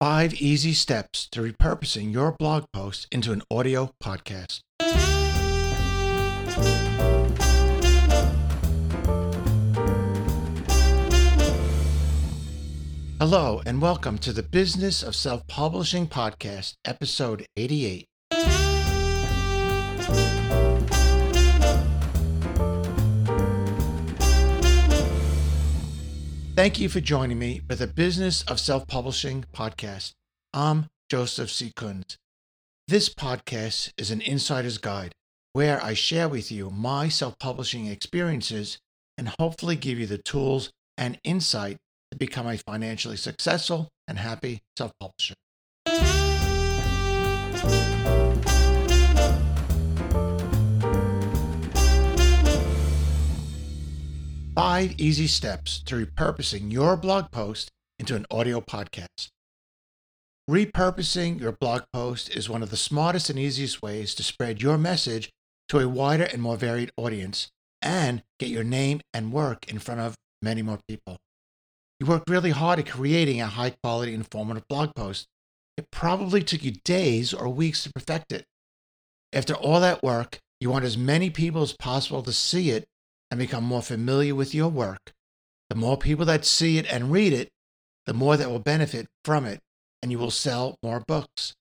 Five easy steps to repurposing your blog post into an audio podcast. Hello, and welcome to the Business of Self Publishing Podcast, episode 88. Thank you for joining me for the Business of Self Publishing podcast. I'm Joseph C. Kunz. This podcast is an insider's guide where I share with you my self publishing experiences and hopefully give you the tools and insight to become a financially successful and happy self publisher. Five easy steps to repurposing your blog post into an audio podcast. Repurposing your blog post is one of the smartest and easiest ways to spread your message to a wider and more varied audience and get your name and work in front of many more people. You worked really hard at creating a high quality, informative blog post. It probably took you days or weeks to perfect it. After all that work, you want as many people as possible to see it and become more familiar with your work. The more people that see it and read it, the more that will benefit from it, and you will sell more books.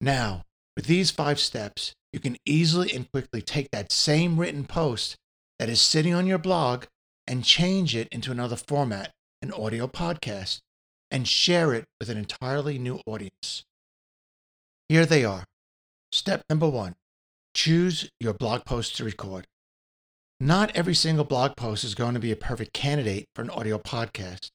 Now, with these five steps, you can easily and quickly take that same written post that is sitting on your blog and change it into another format, an audio podcast, and share it with an entirely new audience. Here they are. Step number one choose your blog post to record. Not every single blog post is going to be a perfect candidate for an audio podcast.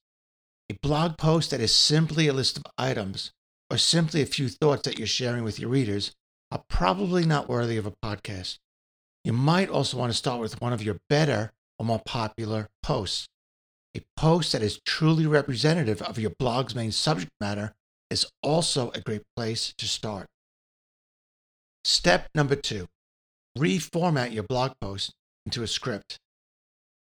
A blog post that is simply a list of items or simply a few thoughts that you're sharing with your readers are probably not worthy of a podcast. You might also want to start with one of your better or more popular posts. A post that is truly representative of your blog's main subject matter is also a great place to start. Step number two reformat your blog post into a script.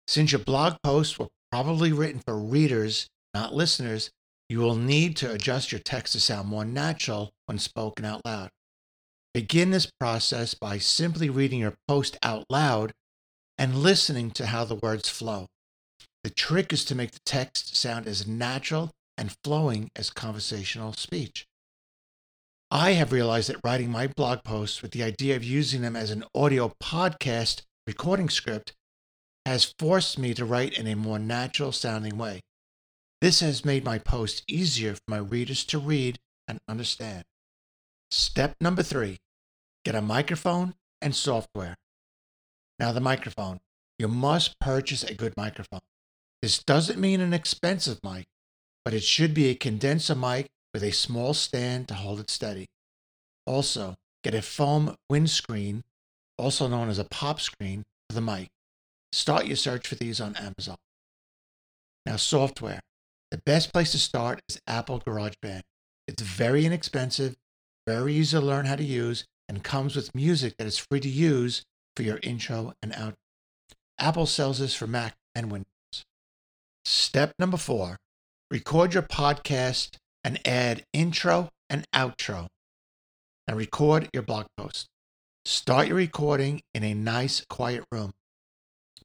Since your blog posts were probably written for readers, not listeners, you will need to adjust your text to sound more natural when spoken out loud. Begin this process by simply reading your post out loud and listening to how the words flow. The trick is to make the text sound as natural and flowing as conversational speech. I have realized that writing my blog posts with the idea of using them as an audio podcast recording script has forced me to write in a more natural sounding way. This has made my post easier for my readers to read and understand. Step number three get a microphone and software. Now, the microphone. You must purchase a good microphone. This doesn't mean an expensive mic, but it should be a condenser mic with a small stand to hold it steady. Also, get a foam windscreen also known as a pop screen, for the mic. Start your search for these on Amazon. Now, software. The best place to start is Apple GarageBand. It's very inexpensive, very easy to learn how to use, and comes with music that is free to use for your intro and outro. Apple sells this for Mac and Windows. Step number four record your podcast and add intro and outro. Now, record your blog post. Start your recording in a nice, quiet room.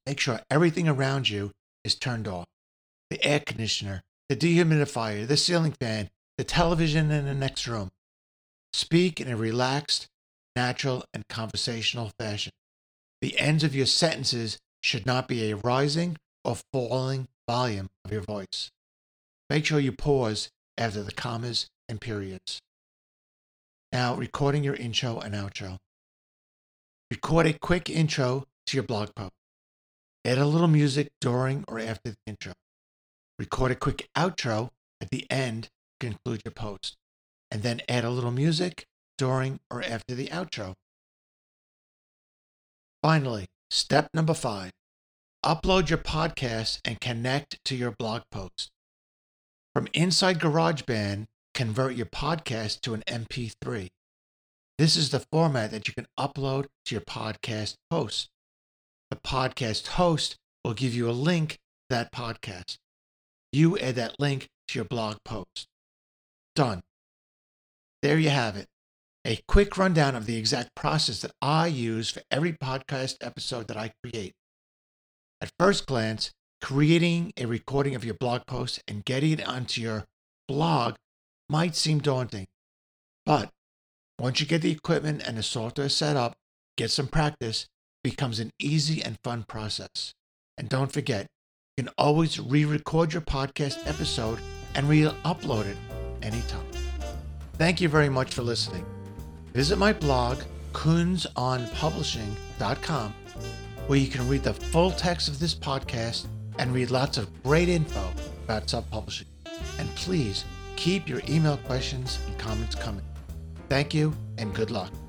Make sure everything around you is turned off the air conditioner, the dehumidifier, the ceiling fan, the television in the next room. Speak in a relaxed, natural, and conversational fashion. The ends of your sentences should not be a rising or falling volume of your voice. Make sure you pause after the commas and periods. Now, recording your intro and outro. Record a quick intro to your blog post. Add a little music during or after the intro. Record a quick outro at the end to conclude your post. And then add a little music during or after the outro. Finally, step number five upload your podcast and connect to your blog post. From inside GarageBand, convert your podcast to an MP3. This is the format that you can upload to your podcast host. The podcast host will give you a link to that podcast. You add that link to your blog post. Done. there you have it. A quick rundown of the exact process that I use for every podcast episode that I create. At first glance, creating a recording of your blog post and getting it onto your blog might seem daunting. But once you get the equipment and the software set up, get some practice, becomes an easy and fun process. And don't forget, you can always re record your podcast episode and re upload it anytime. Thank you very much for listening. Visit my blog, kunzonpublishing.com, where you can read the full text of this podcast and read lots of great info about self publishing. And please keep your email questions and comments coming. Thank you and good luck.